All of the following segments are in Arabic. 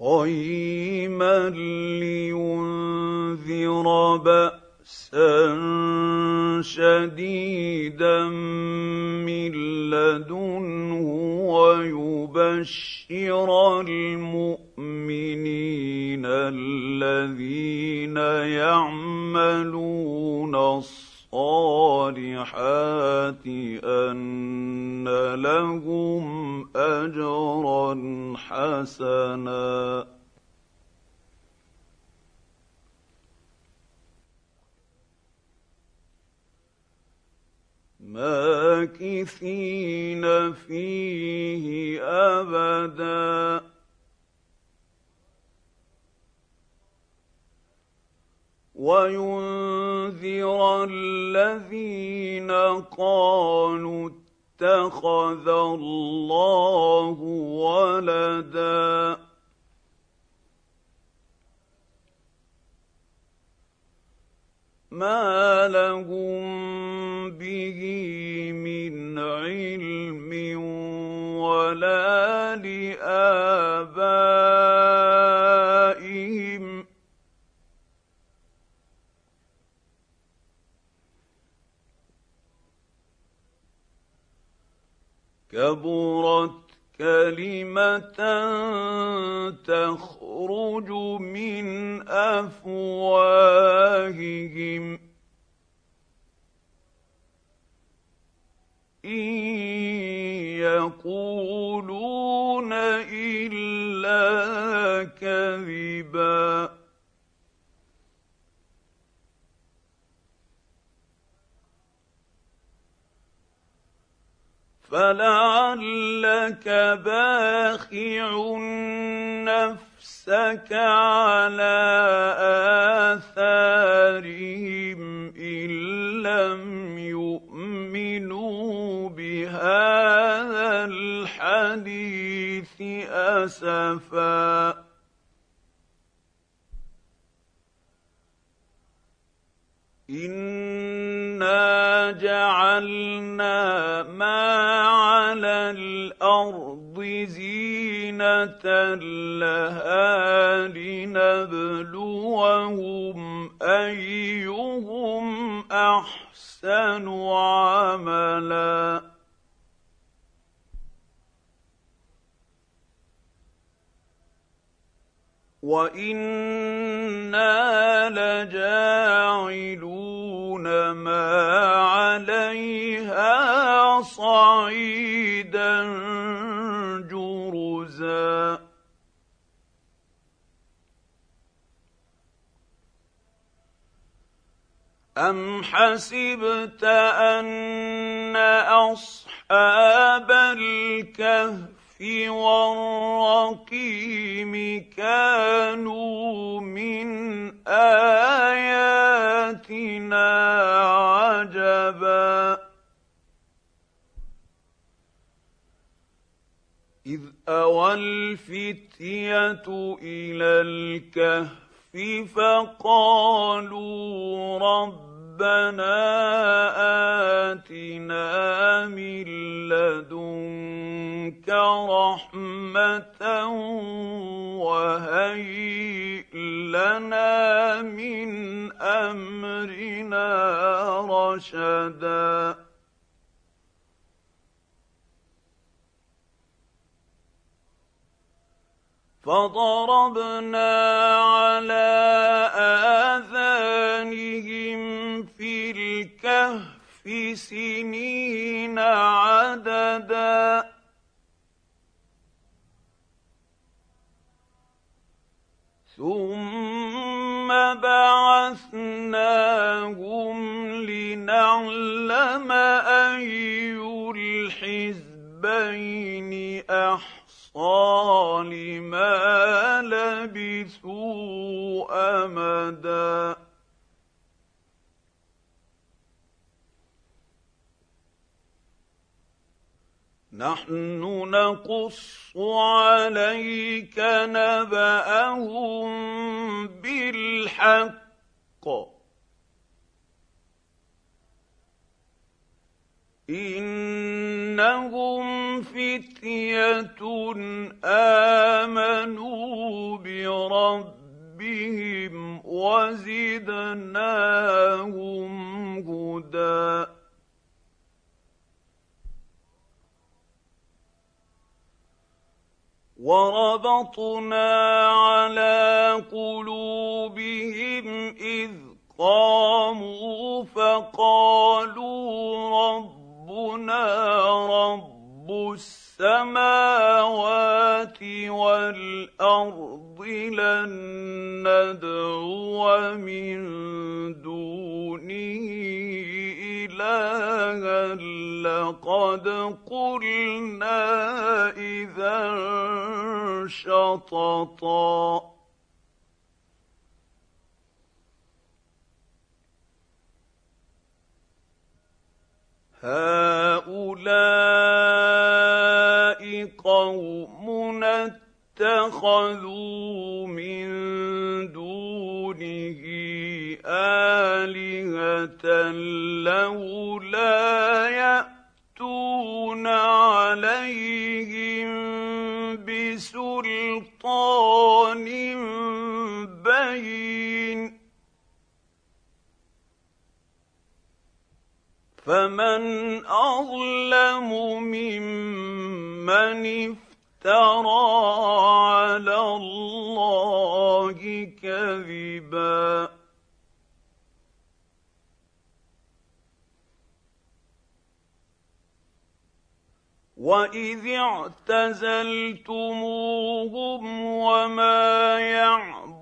قيما لينذر بأسا شديدا من لدنه ويبشر المؤمنين الذين يعملون الصالحات أن لهم أجرا حسنا. ماكثين فيه أبدا. وينذر الذين قالوا اتخذ الله ولدا. ما لهم به من علم ولا لابائهم كبرت كلمة تخرج من أفواههم. إن يقولون إلا كذبا. فلعلك باخع نفسك على آثارهم إن لم يؤمنوا بهذا الحديث أسفا. إنا جعلنا ما زينه لها لنبلوهم ايهم احسن عملا وأنا لجاعلون ما عليها صعيدا أم حسبت أن أصحاب الكهف والرقيم كانوا من آياتنا عجبا إذ أوى الفتية إلى الكهف فقالوا رب ربنا آتنا من لدنك رحمة وهيئ لنا من أمرنا رشدا. فضربنا على آذانهم في الكهف سنين عددا. ثم بعثناهم لنعلم أي الحزب البين احصى لما لبثوا أمدا. نحن نقص عليك نبأهم بالحق. انهم فتيه امنوا بربهم وزدناهم هدى وربطنا على قلوبهم اذ قاموا فقالوا ربنا رب السماوات والارض لن ندعو من دونه الها لقد قلنا اذا شططا هؤلاء قوم اتخذوا من دونه آلهة لولا يأتون عليهم بسلطان بين فمن أظلم ممن افترى على الله كذبا. واذ اعتزلتموهم وما يعبدون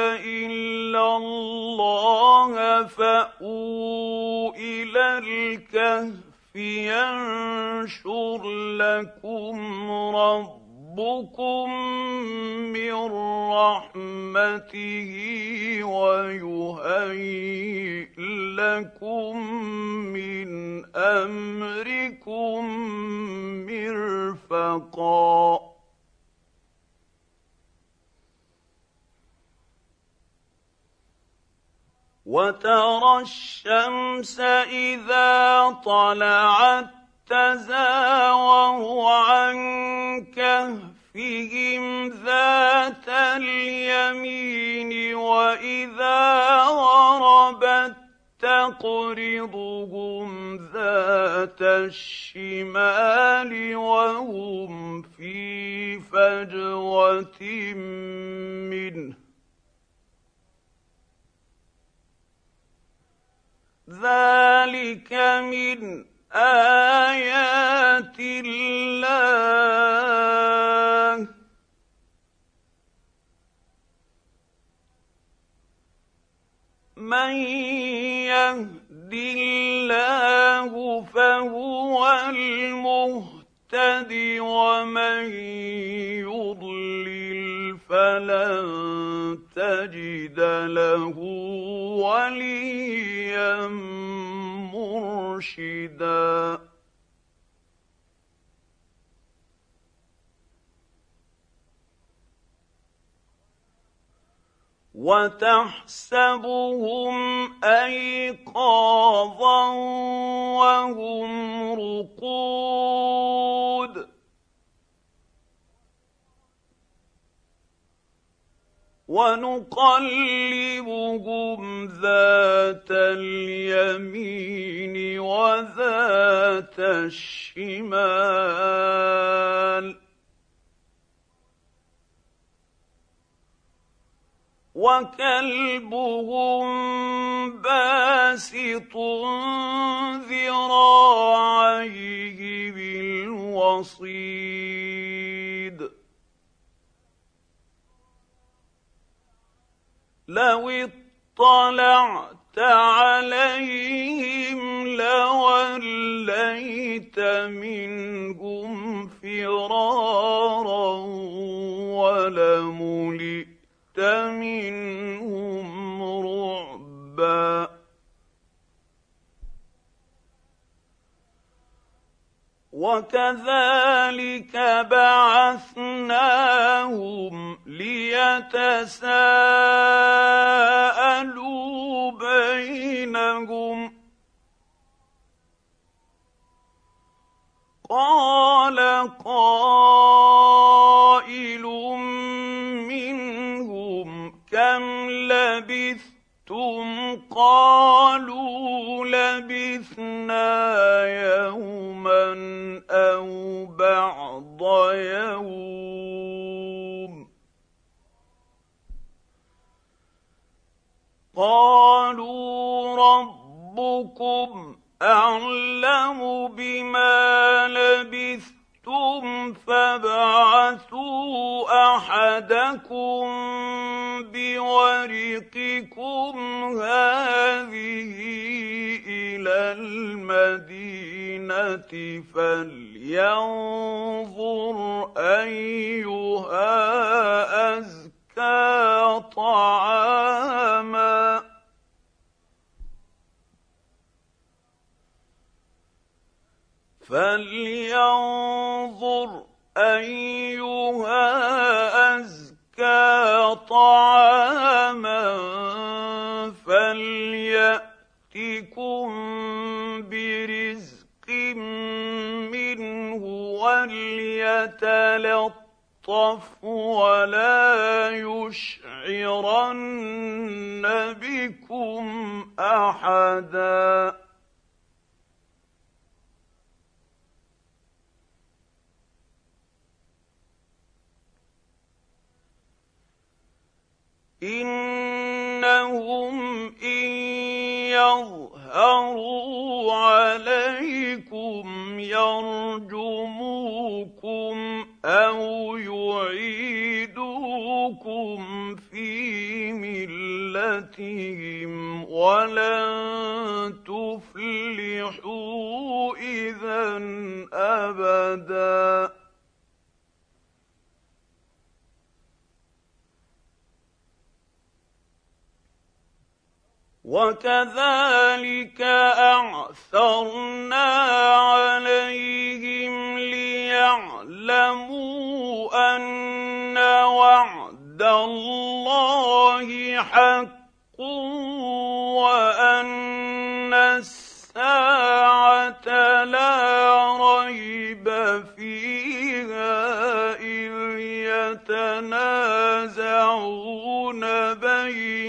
إلا الله فأووا إلى الكهف ينشر لكم ربكم من رحمته ويهيئ لكم من أمركم مرفقا وترى الشمس إذا طلعت تزاور عن كهفهم ذات اليمين وإذا غربت تقرضهم ذات الشمال وهم في فجوة منه ذلك من آيات الله. من يهد الله فهو المهتد ومن يضلل فلن تجد له وليا مرشدا. وتحسبهم أيقاظا وهم رقود. ونقلبهم ذات اليمين وذات الشمال. وكلبهم باسط ذراعيه بالوصيد. لو اطلعت عليهم لوليت منهم فرارا ولملئت منهم رعبا. وكذلك بعثناهم ليتساءلوا بينهم. قال قائل لبثتم قالوا لبثنا يوما أو بعض يوم قالوا ربكم اعلم بما لبثتم فابعثوا احدكم بورقكم هذه إلى المدينة فلينظر أيها أزكى طعاما. فلينظر أيها وليتلطف ولا يشعرن بكم أحدا. إنهم إن يظهروا عليكم يرجموكم أو يعيدوكم في ملتهم ولن تفلحوا اذا ابدا وكذلك أعثرنا عليهم ليعلموا أن وعد الله حق وأن الساعة لا ريب فيها إذ يتنازعون بينهم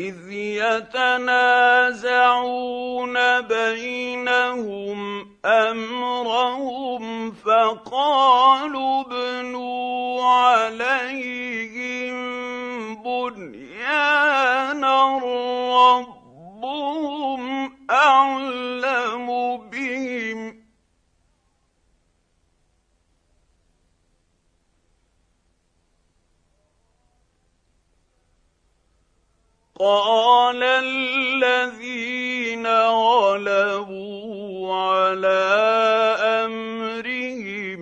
إذ يتنازعون بينهم أمرهم فقالوا ابنوا عليهم بنيانا ربهم أعلم بهم قال الذين غلبوا على أمرهم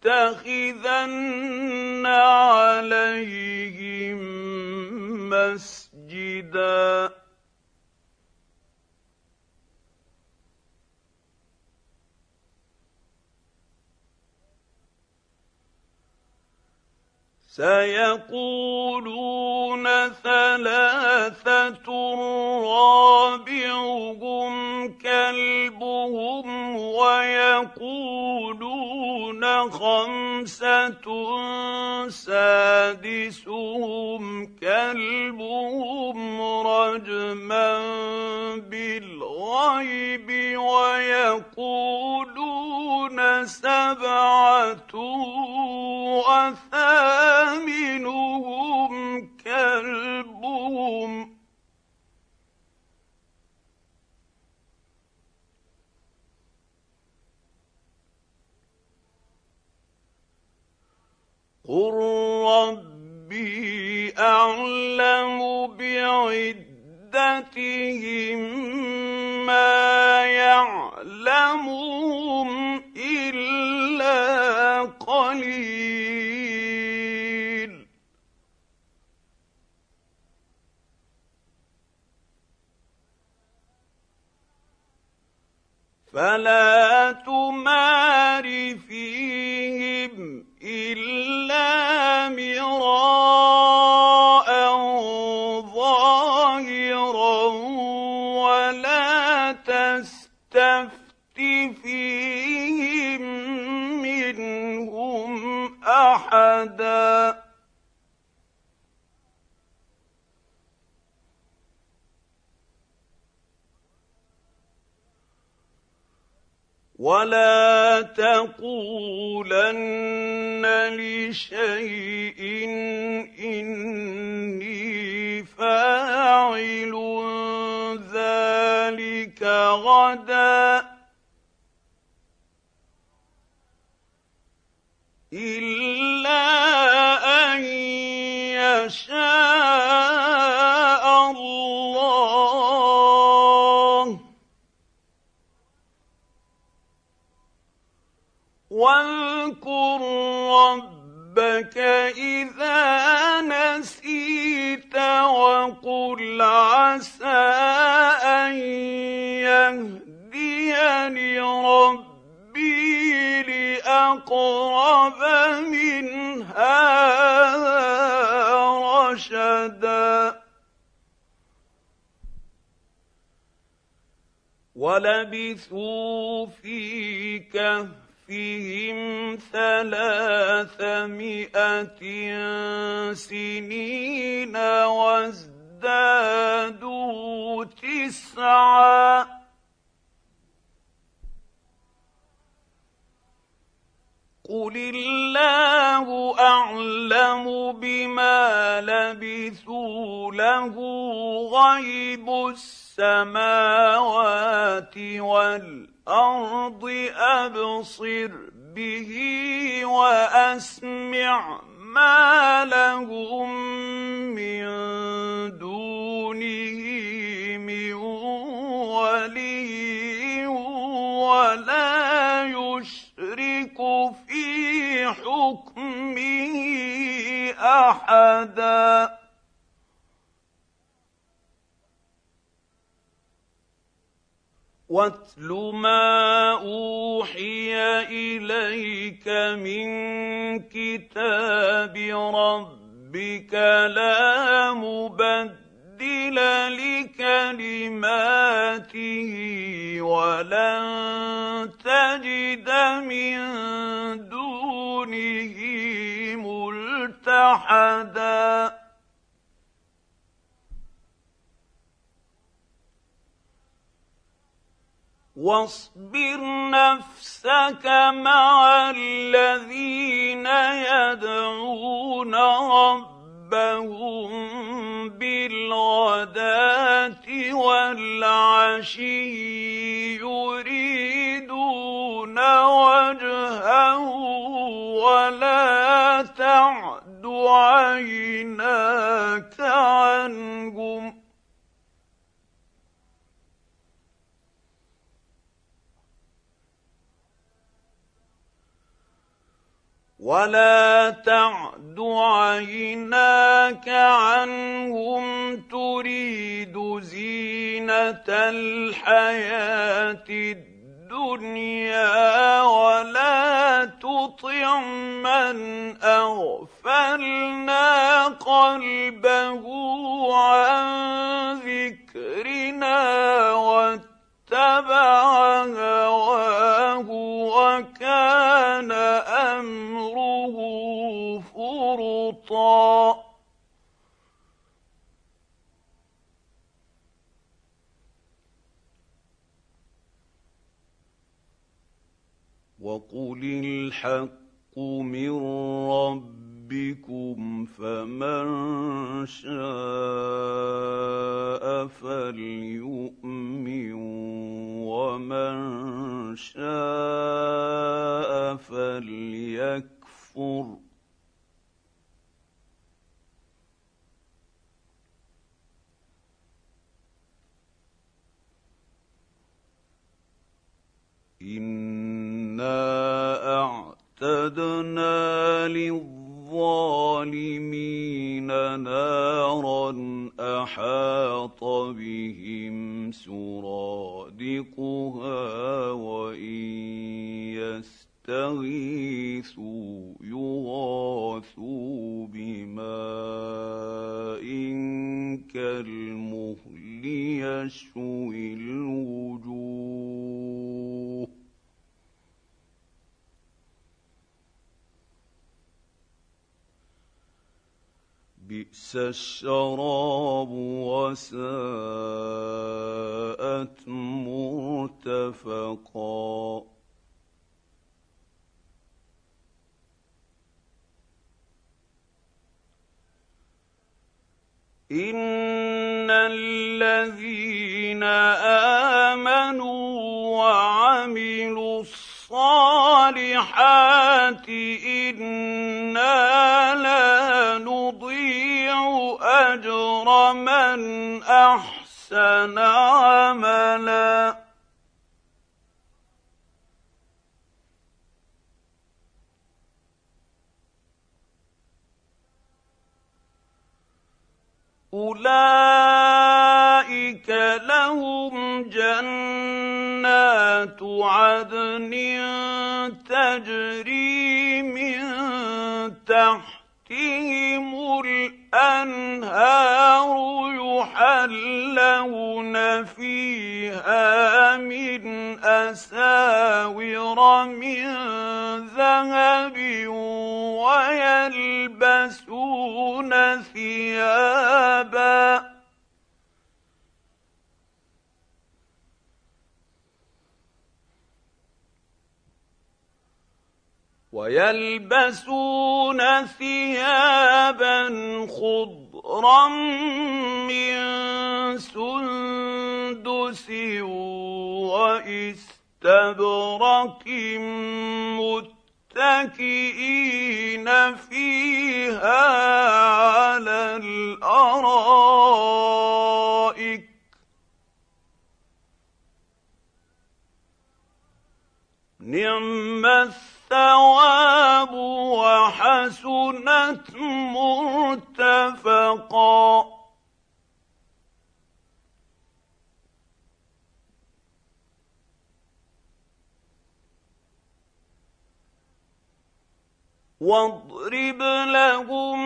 لنتخذن عليهم مسجدا. سيقولون ثلاثة رابعهم كلبهم ويقولون خمسة سادسهم كلبهم رجما بالغيب ويقولون سبعة وثمنهم كلبهم قل ربي اعلم بعدتهم ما يعلمهم الا قليل فلا تمار فيهم الا ولا تقولن لشيء اني فاعل ذلك غدا الا واذكر ربك إذا نسيت وقل عسى أن يهديني ربي لأقرب من هذا رشدا. ولبثوا في كهف كهفهم ثلاثمائة سنين وازدادوا تسعا. قل الله اعلم بما لبثوا له غيب السماوات والارض الأرض ابصر به واسمع ما لهم من دونه حكمه أحدا. واتل ما أوحي إليك من كتاب ربك لا مبدل لكلماته ولن تجد من دونه ملتحدا. واصبر نفسك مع الذين يدعون ربهم بالغداة والعشي يريدون وجهه ولا تعد عيناك عنهم ولا تعد عيناك عنهم تريد زينه الحياة الدنيا ولا تطع من اغفلنا قلبه عن ذكرنا واتبع هواه وكان أمره فرطا. وقل الحق من ربكم فمن شاء فليؤمن ومن شاء فليكفر. إِنَّا أعتدنا للظالمين نارا احاط بهم سرادقها وان يستغيثوا يغاثوا بماء كالمهل يشوي الوجوه بئس الشراب وساءت مرتفقا. ان الذين امنوا وعملوا الصالحات أنا أجر من أحسن عملا. أولئك لهم جنات عدن تجري من تحتهم الأنهار يحلون فيها من أساور من ذهب ويلبسون ثيابا ويلبسون ثيابا خضرا من سندس واستبرق متكئين فيها على الأرائك. نعم الثواب وحسنت مرتفقا واضرب لهم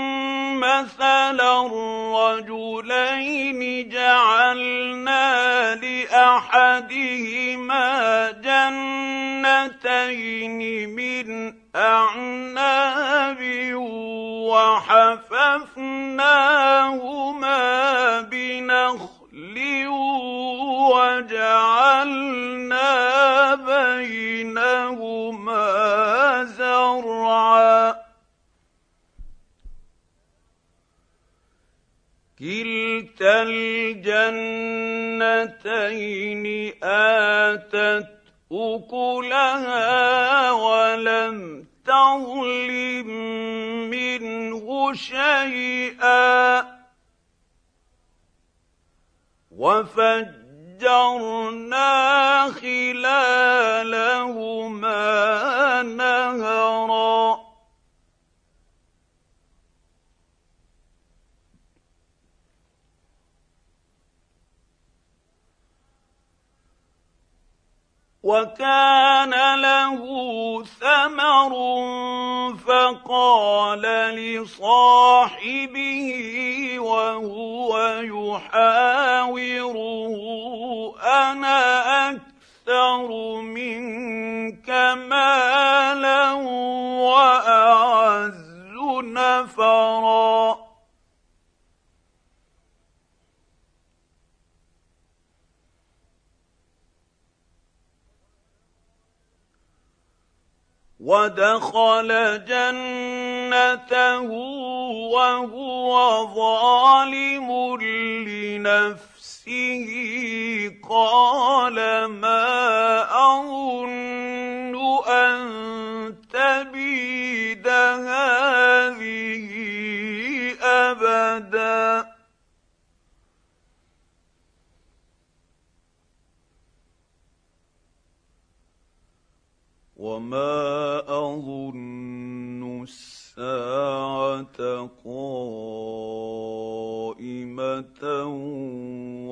مثلا الرجلين جعلنا لأحدهما جنتين من أعناب وحففناهما بنخل وجعلنا بينهما زرعا. كلتا الجنتين آتت أكلها ولم تظلم منه شيئا. وفجرنا خلالهما وكان له ثمر فقال لصاحبه وهو يحاوره أنا أكثر منك مالا وأعز نفرا. ودخل جنته وهو ظالم لنفسه. قال ما أظن أن تبيد هذه أبدا. وما اظن الساعة قائمه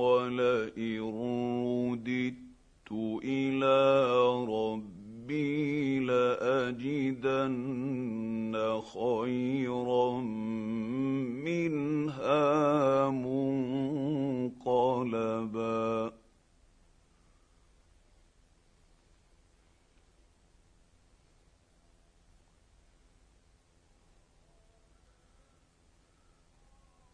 ولئن رددت إلى ربي لاجدن خيرا منها منقلبا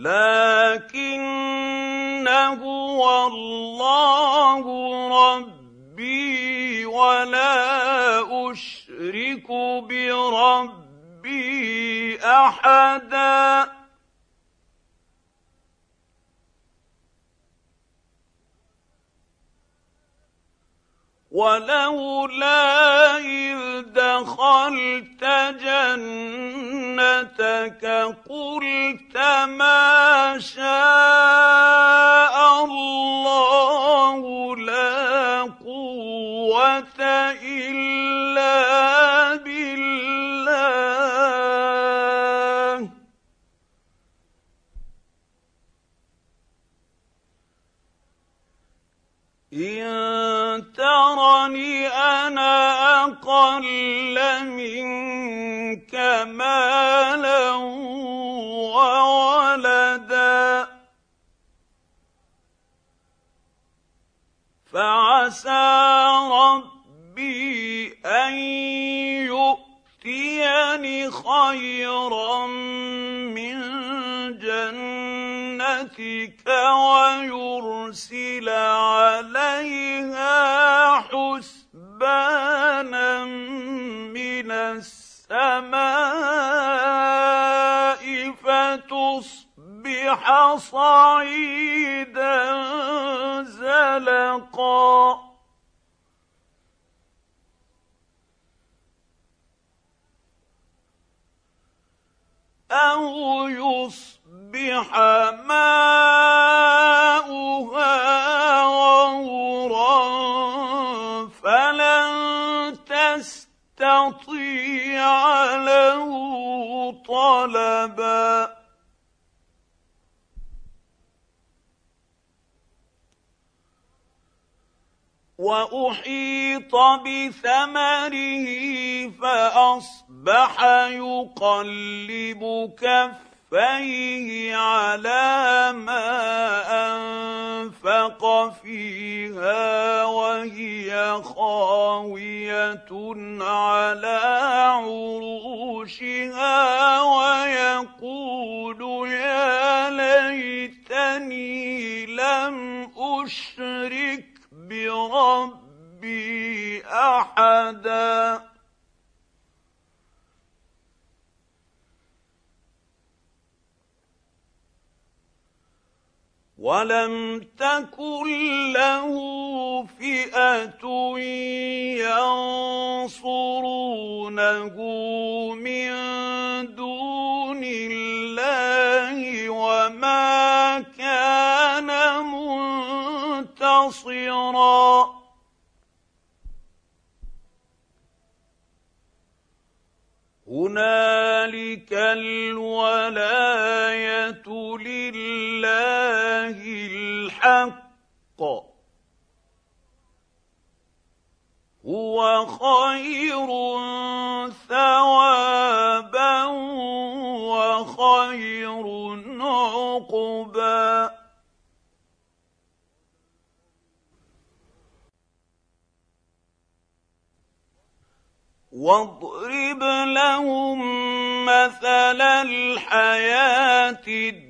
لكن هو الله ربي ولا أشرك بربي أحدا. ولولا إذ دخلت جنتك قلت ما شاء الله لا قوة إلا بالله إن ترني أنا أقل منك مالا وولدا. فعسى ربي أن يؤتيني خيرا من جنتك ويرسل عليها حسبانا من السماء فتصبح صعيدا زلقا. أو يصبح ماؤها غورا فلن تستطيع له طلبا. وأحيط بثمره فأصبح يقلب كفيه على ما أنفق فيها وهي خاوية على عروشها ويقول يا ليتني لم أشرك بربي أحدا. ولم تكن له فئه ينصرونه من دون الله وما كان منتصرا هنالك الولايه لله الحق. هو خير ثوابا وخير عقبا. واضرب لهم مثل الحياة الدنيا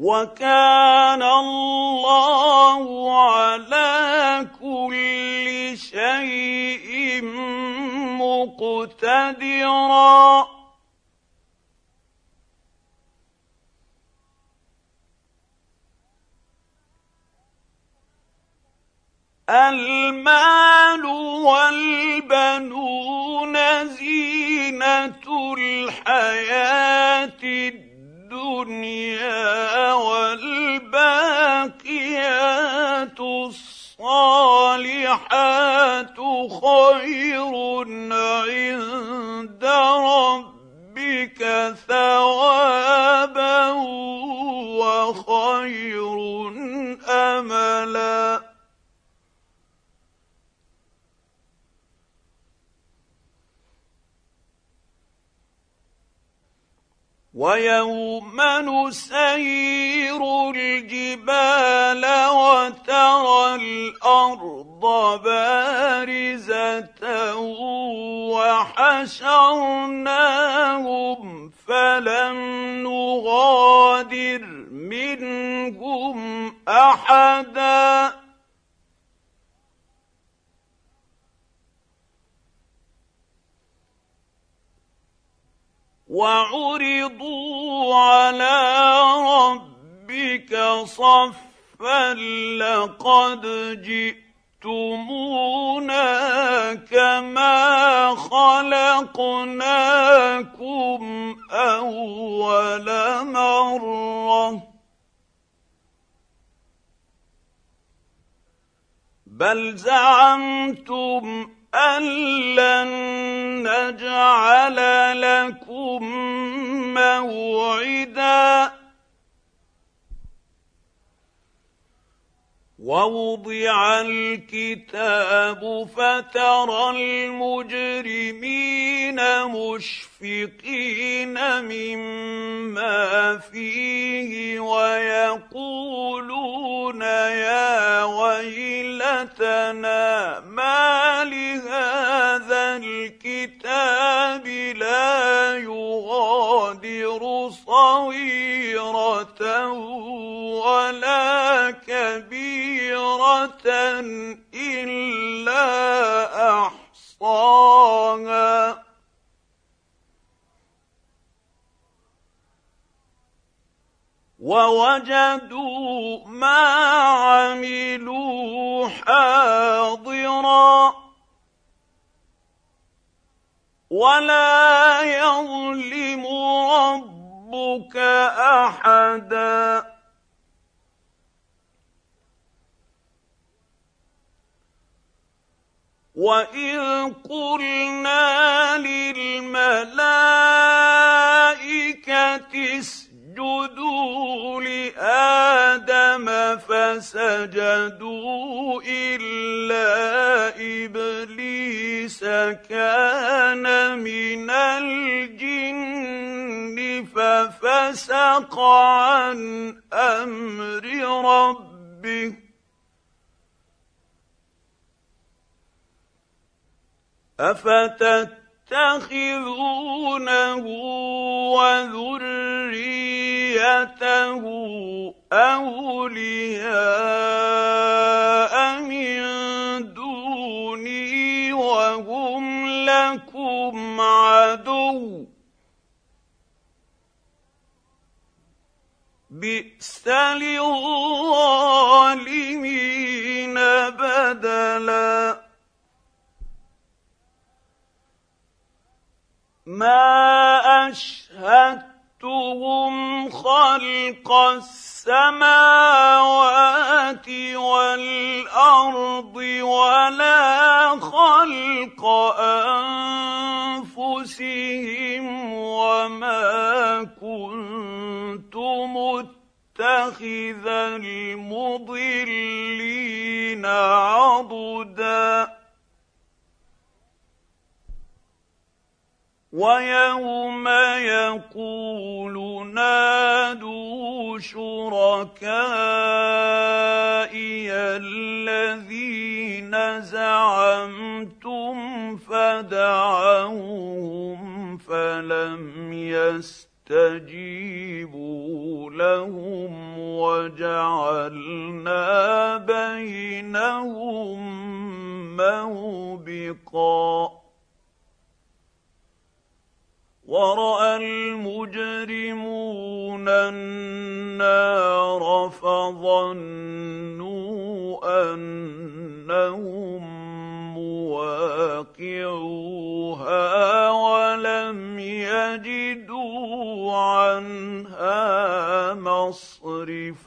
وكان الله على كل شيء مقتدرا. المال والبنون زينة الحياة الدنيا. الدنيا والباقيات الصالحات خير عند ربك ثوابا وخير أملا. ويوم نسير الجبال وترى الأرض بارزة وحشرناهم فلم نغادر منهم أحدا. وعرضوا على ربك صفا لقد جئتمونا كما خلقناكم أول مرة. بل زعمتم أن لن نجعل لكم موعدا ووضع الكتاب فترى المجرمين مشفقين مما فيه ويقولون يا ويلتنا ما لهذا الكتاب لا يغادر صغيره ولا كبيره كبيره الا ووجدوا ما عملوا حاضرا ولا يظلم ربك أحدا. واذ قلنا للملائكه اسجدوا لادم فسجدوا الا ابليس كان من الجن ففسق عن أمر ربه افتتخذونه وذريته اولياء من دوني وهم لكم عدو بئس للظالمين بدلا ما اشهدتهم خلق السماوات والأرض ولا خلق أنفسهم وما كنت متخذ المضلين عضدا ويوم يقول نادوا شركائي الذين زعمتم فدعوهم فلم يستجيبوا لهم وجعلنا بينهم موبقا. ورأى المجرمون النار فظنوا أنهم مواقعوها ولم يجدوا عنها مصرفا.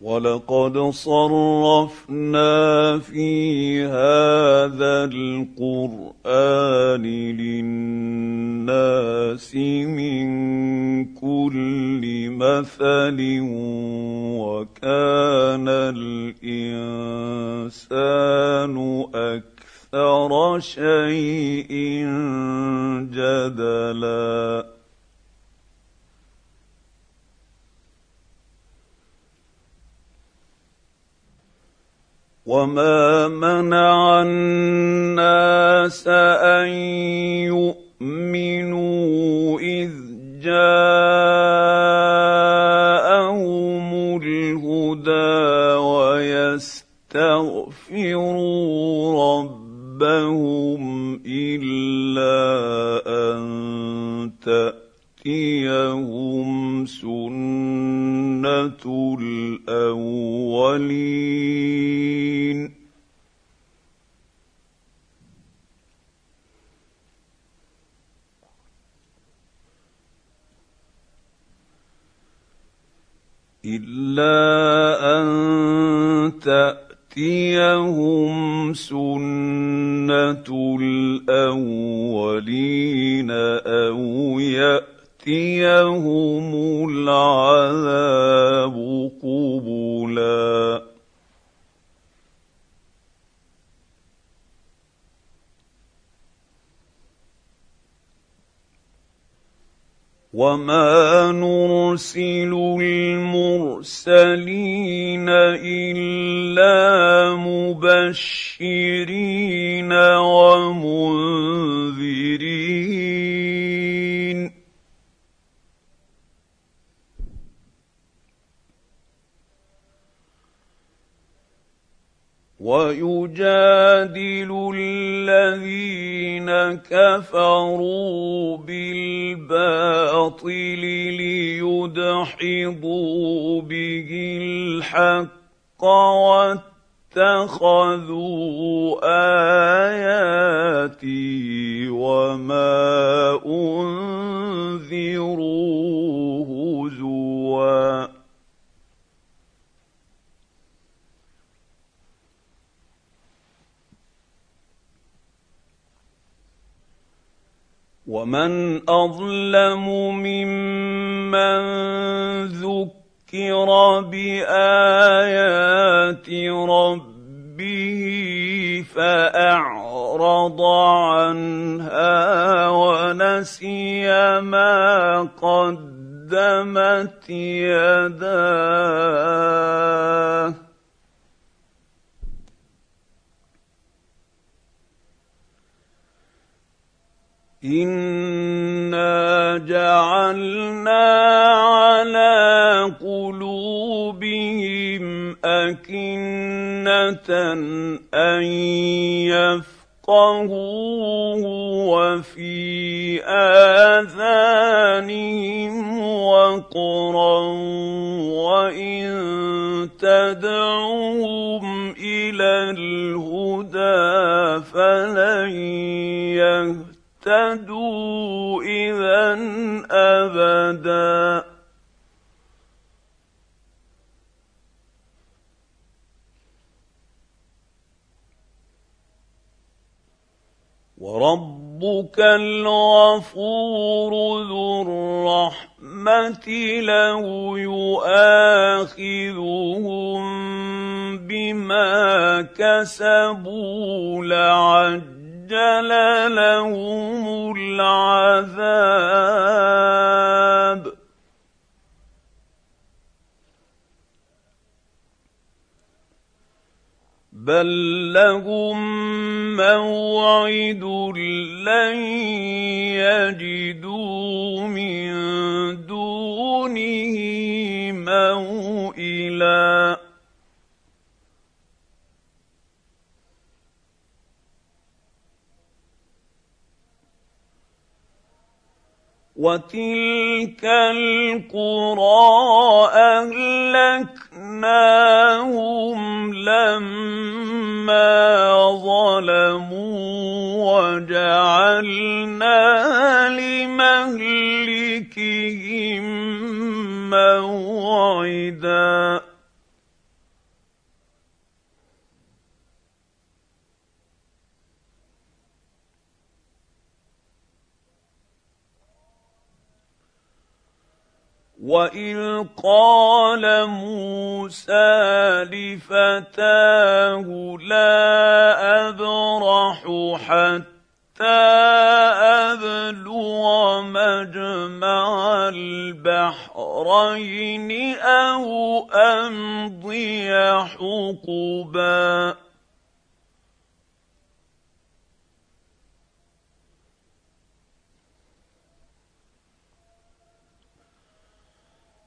ولقد صرفنا في هذا القران للناس من كل مثل وكان الانسان أكثر شيء جدلا وما منع الناس ان ربه فأعرض عنها ونسي ما قدمت يداه. انا جعلنا على قلوبهم اكنه ان يفقهوه وفي اذانهم وقرا وان تدعوهم إلى الهدى فلن يهتدوا اهتدوا اذا وربك الغفور ذو الرحمة لو يؤاخذهم بما كسبوا لعجل لهم العذاب. بل لهم موعد لن يجدوا من دونه موئلا وتلك القرى اهلكناهم لما ظلموا وجعلنا لمهلكهم موعدا واذ قال موسى لفتاه لا ابرح حتى ابلغ مجمع البحرين أو امضي حقبا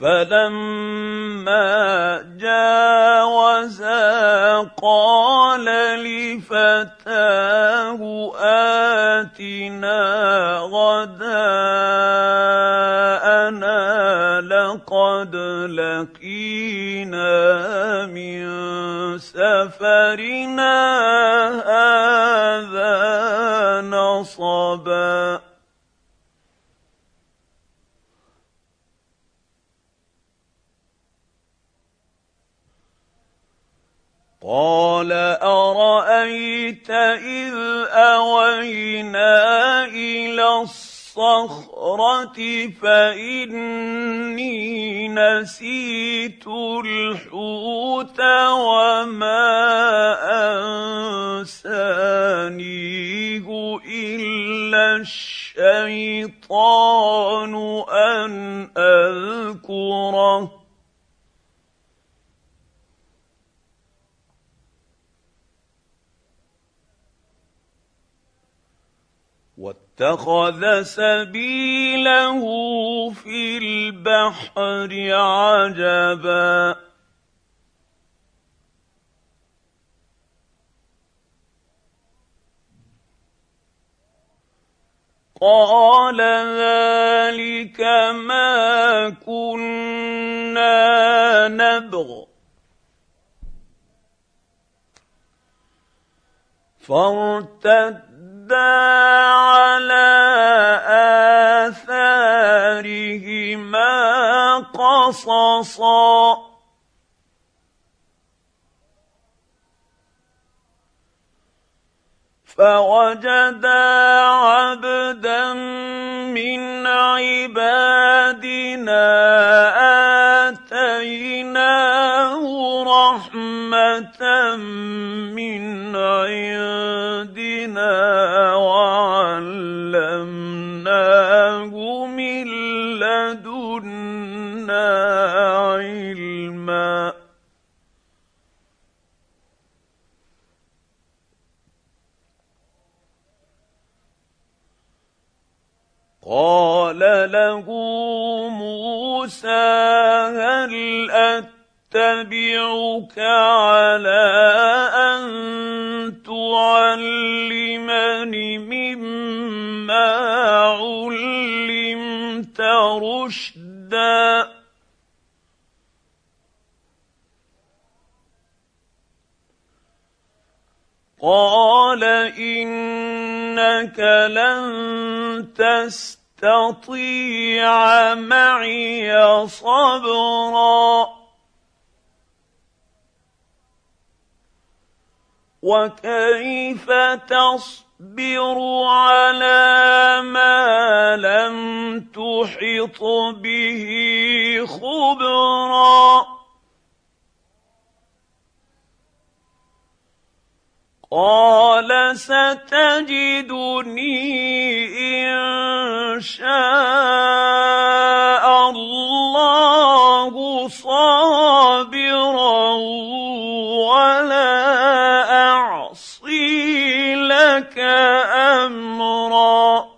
فلما جاوزا قال لفتاه اتنا غداءنا لقد لقينا من سفرنا هذا نصبا قال أرأيت إذ أوينا إلى الصخرة فإني نسيت الحوت وما أنسانيه إلا الشيطان أن أذكره. واتخذ سبيله في البحر عجبا. قال ذلك ما كنا نبغ. فارتد على آثارهما قصصا فوجدا عبدا من عبادنا اتيناه رحمه من عندنا قال له موسى هل أتبعك على أن تعلمني مما علمت رشدا؟ قال إنك لن تستطيع معي صبرا. وكيف تصبر على ما لم تحط به خبرا؟ قال ستجدني إن شاء الله صابرا ولا اعصي لك امرا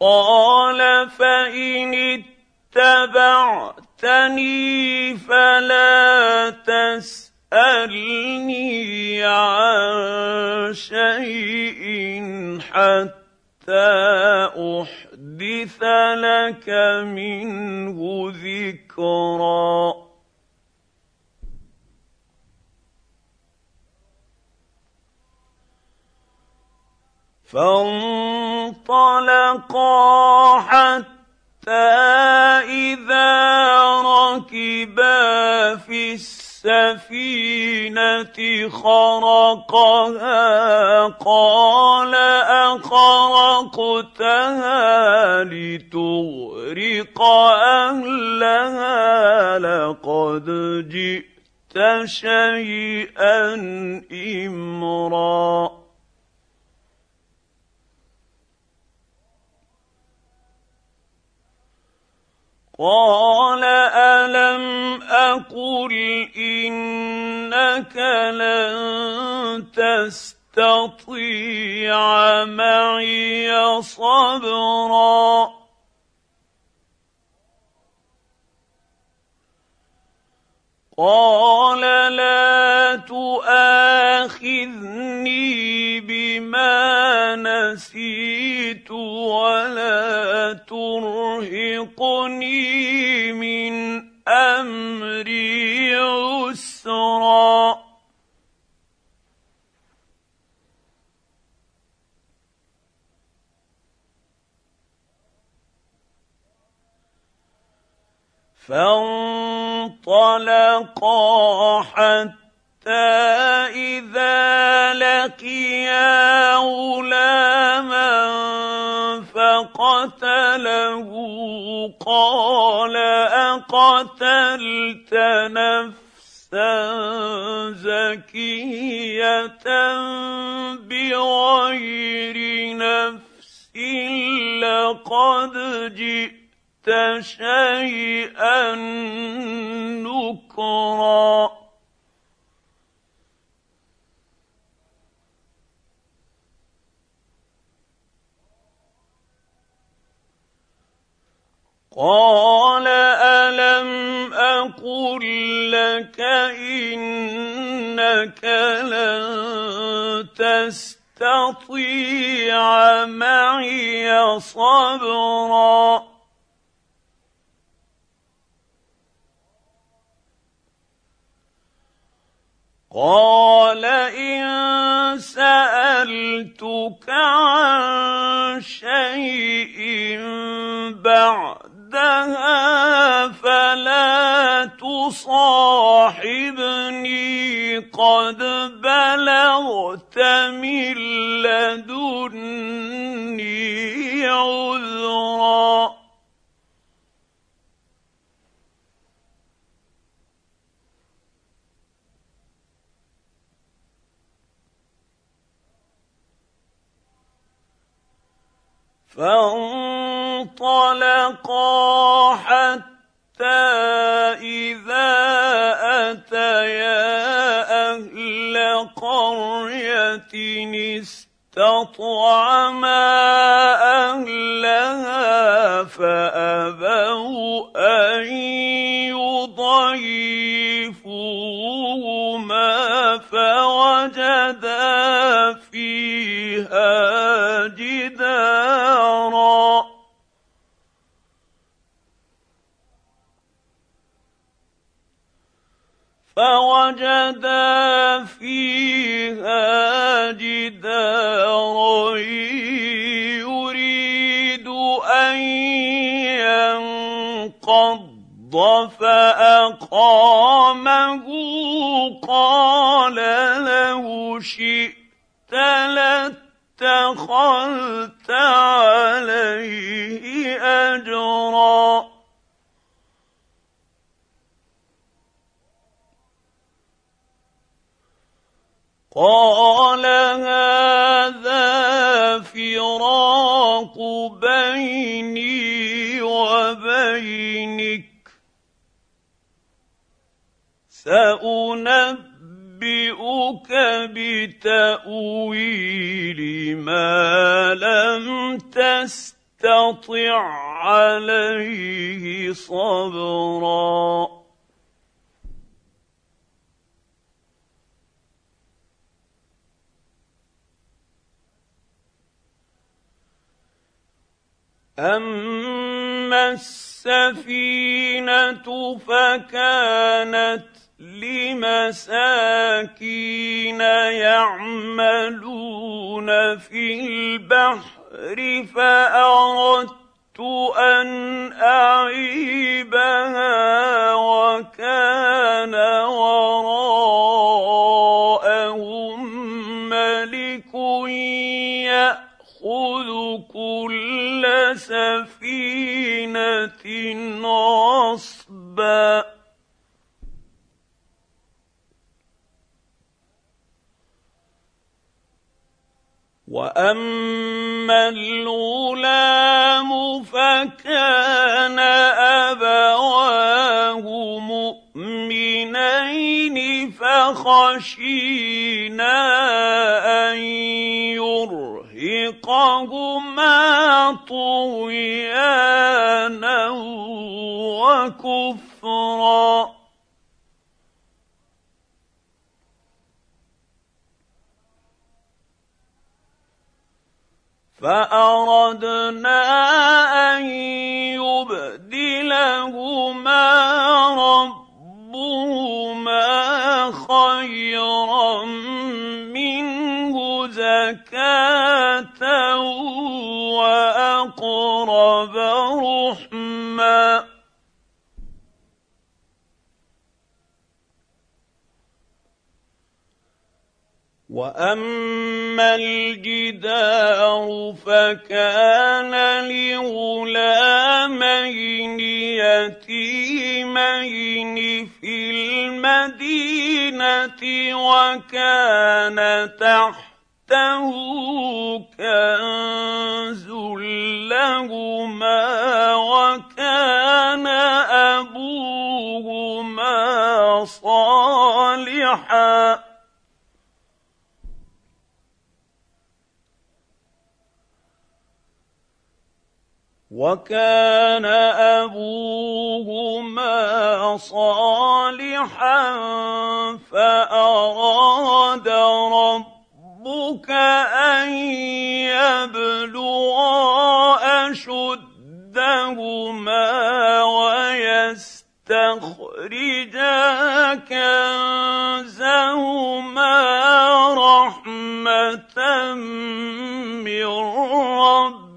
قال فإن اتبعتني فلا تسألني عن شيء حتى أحدث لك منه ذكرا. فانطلقا حتى إذا ركبا في السفينة خرقها قال اخرقتها لتغرق أهلها لقد جئت شيئا إمرا. قال الم أقل انك لن تستطيع معي صبرا؟ قال لا تؤاخذني بما نسيت ولا ترهقني من امري عسرا فانطلقا حتى اذا لقيا غلاما فقتله قال اقتلت نفسا زكيه بغير نفس لقد جئت شيئا نكرا قال ألم أقل لك إنك لن تستطيع معي صبرا قال إن سألتك عن شيء بعدها فلا تصاحبني قد بلغت من لدني عذرا. فانطلقا حتى إذا أتيا أهل قرية استطعما فيها جدارا يريد أن ينقض فأقامه قال له شئت لاتخذت عليه أجرا قال هذا فراق بيني وبينك. سأنبئك بتأويل ما لم تستطع عليه صبرا. اما السفينه فكانت لمساكين يعملون في البحر فاردت ان اعيبها وكان وراءهم ملك يأخذ كل سفينة غصبا. وأما الغلام فكان أبواه مؤمنين فخشينا أن يرهقهما طغيانا وكفرا. فأردنا أن يبدلهما ربهما خيرا وأقرب رحما. وأما الجدار فكان لغلامين يتيمين في المدينة وكان تحته كنز لهما وكان ابوهما صالحا وكان ابوهما صالحا فاراد ربك ان يبلغا اشدهما ويستخرجا كنزهما رحمه من ربك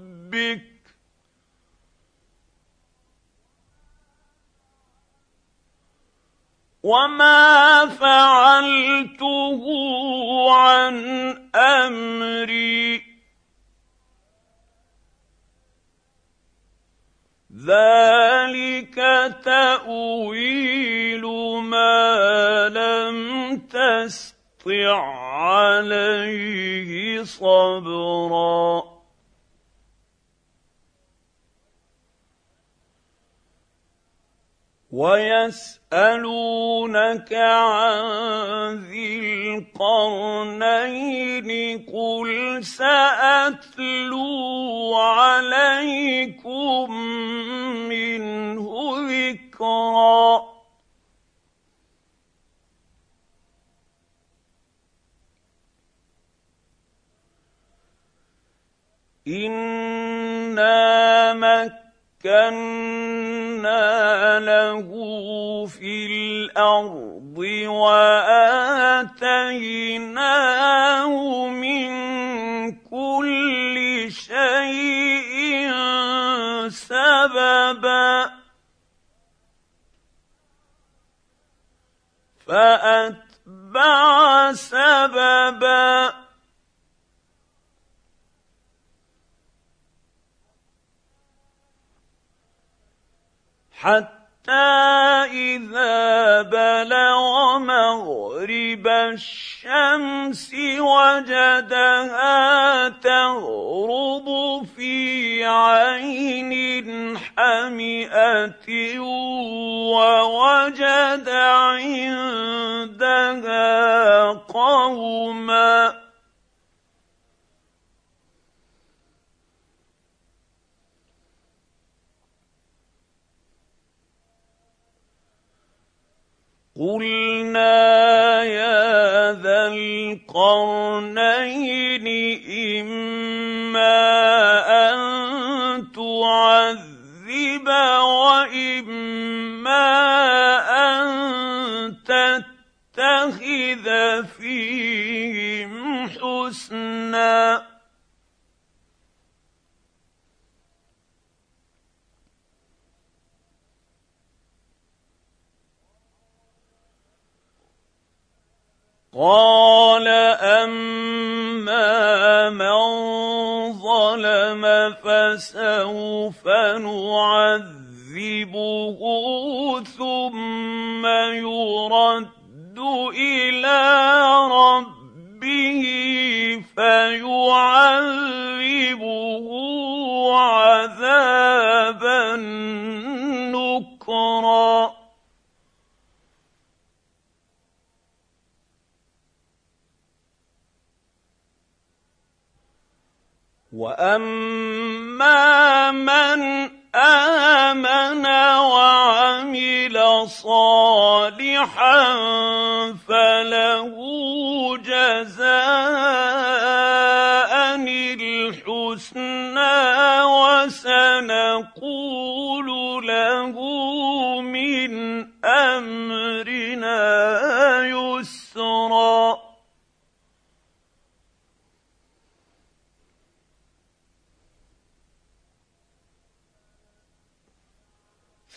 وما فعلته عن امري. ذلك تاويل ما لم تسطع عليه صبرا. ويسألونك عن ذي القرنين قل سأتلو عليكم منه ذكرا. أنا مكنا له في الأرض وآتيناه من كل شيء سببا فأتبع سببا حتى إذا بلغ مغرب الشمس وجدها تغرب في عين حمئة ووجد عندها قوما قلنا فسوف نعذبه ثم يرد إلى ربه فيعذبه عذابا نكرا. وأما آمن وعمل صالحا فله جزاء الحسنى وسنقول له من امرنا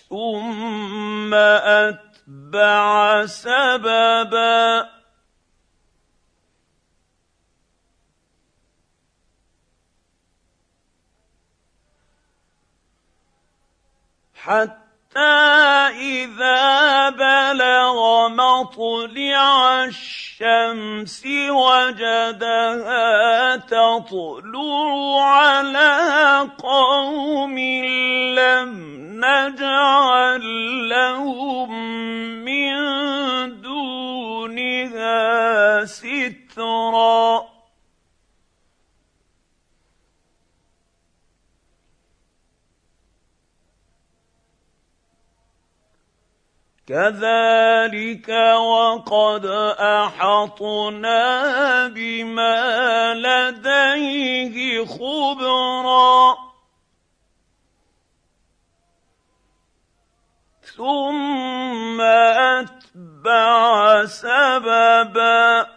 ثم اتبع سببا حتى اذا بلغ مطلع الشمس وجدها تطلع على قوم لم نجعل لهم كذلك وقد احطنا بما لديه خبرا ثم اتبع سببا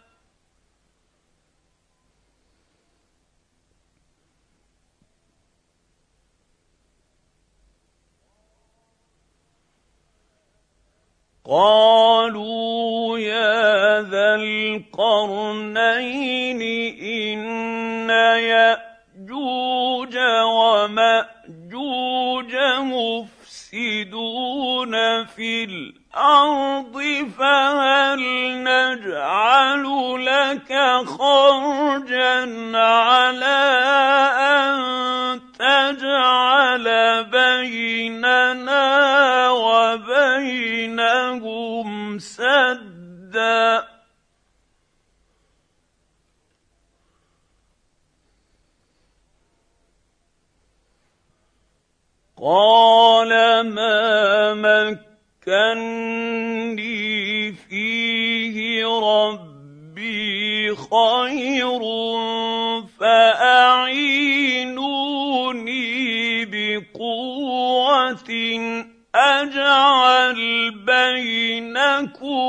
قالوا يا ذا القرنين إن يأجوج ومأجوج مفسدون في الأرض فهل نجعل لك خرجا على أن فاجعل بيننا وبينهم سدا. قال ما مكني فيه ربي خير فأ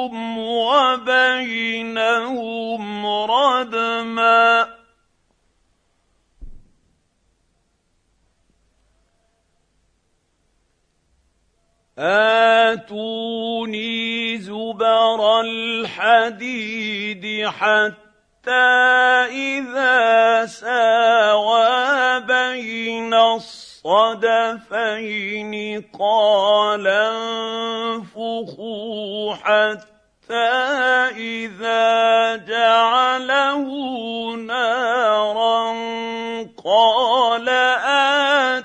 بينكم وبينهم ردما. آتوني زبر الحديد حتى إذا ساوى بين الصدفين قال انفخوا حتى اذا جعله نارا قال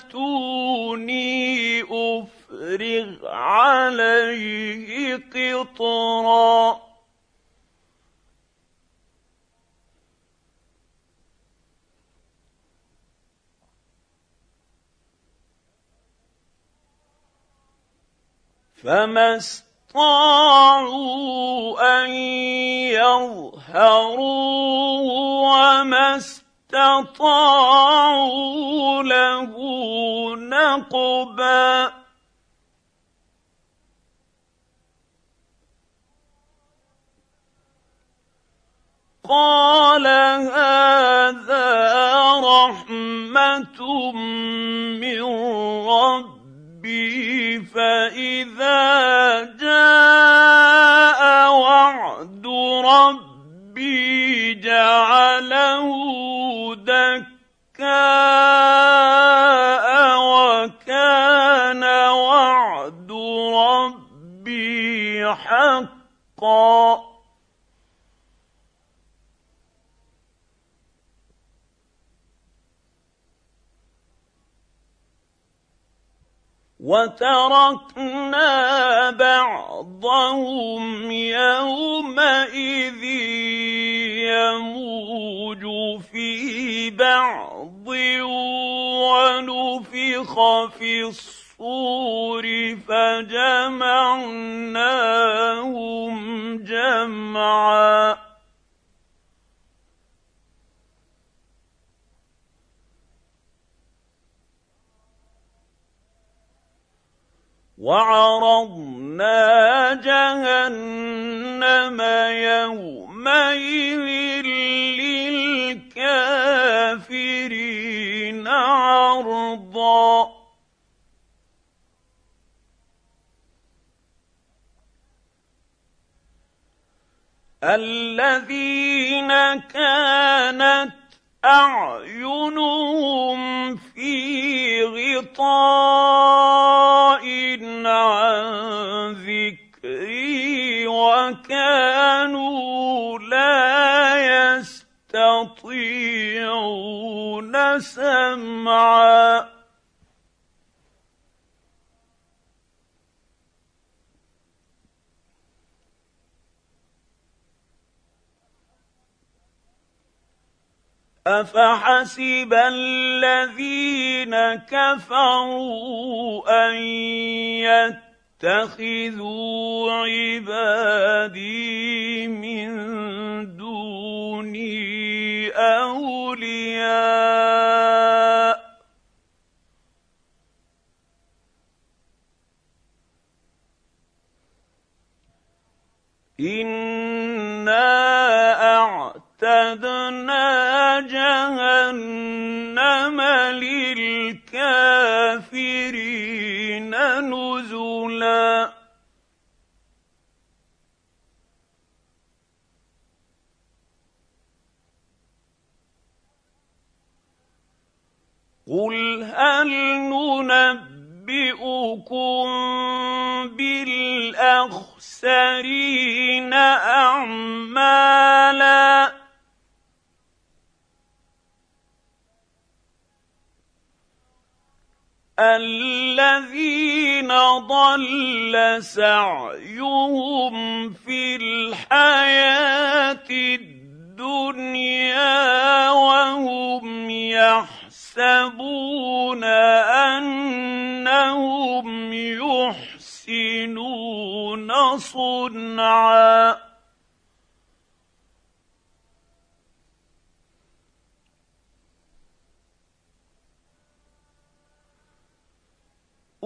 اتوني افرغ عليه قطرا فما استطاعوا أن يظهروه وما استطاعوا له نقبا. قال هذا رحمة من ربي ربي فإذا جاء وعد ربي جعله دكاء وكان وعد ربي حقا. وتركنا بعضهم يومئذ يموج في بعض ونفخ في الصور فجمعناهم جمعا. وعرضنا جهنم يومئذ للكافرين عرضا. الذين كانت أعينهم في غطاء عن ذكري وكانوا لا يستطيعون سمعا. افحسب الذين كفروا ان يتخذوا عبادي من دوني اولياء أنا اعتدنا جهنم للكافرين نزلا. قل هل ننبئكم بالاخسرين اعمالا الذين ضل سعيهم في الحياة الدنيا وهم يحسبون أنهم يحسنون صنعا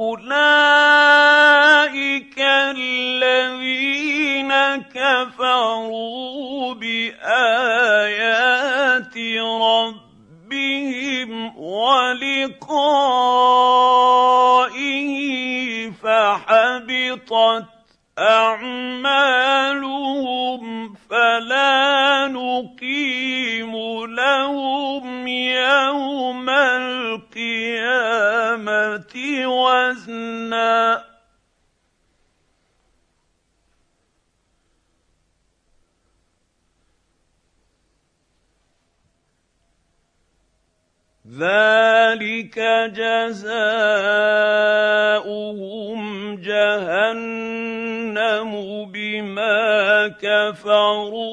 اولئك الذين كفروا بايات ربهم ولقائه فحبطت أعمالهم فلا نقيم لهم يوم القيامة وزنا. ذلك جزاؤهم جهنم بما كفروا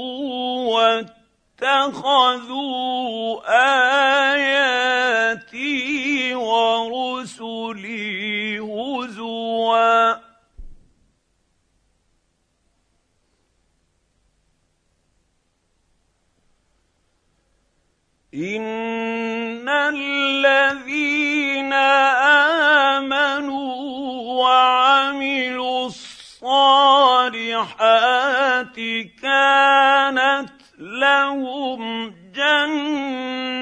واتخذوا اياتي ورسلي هزوا ان الذين امنوا وعملوا الصالحات كانت لهم جنات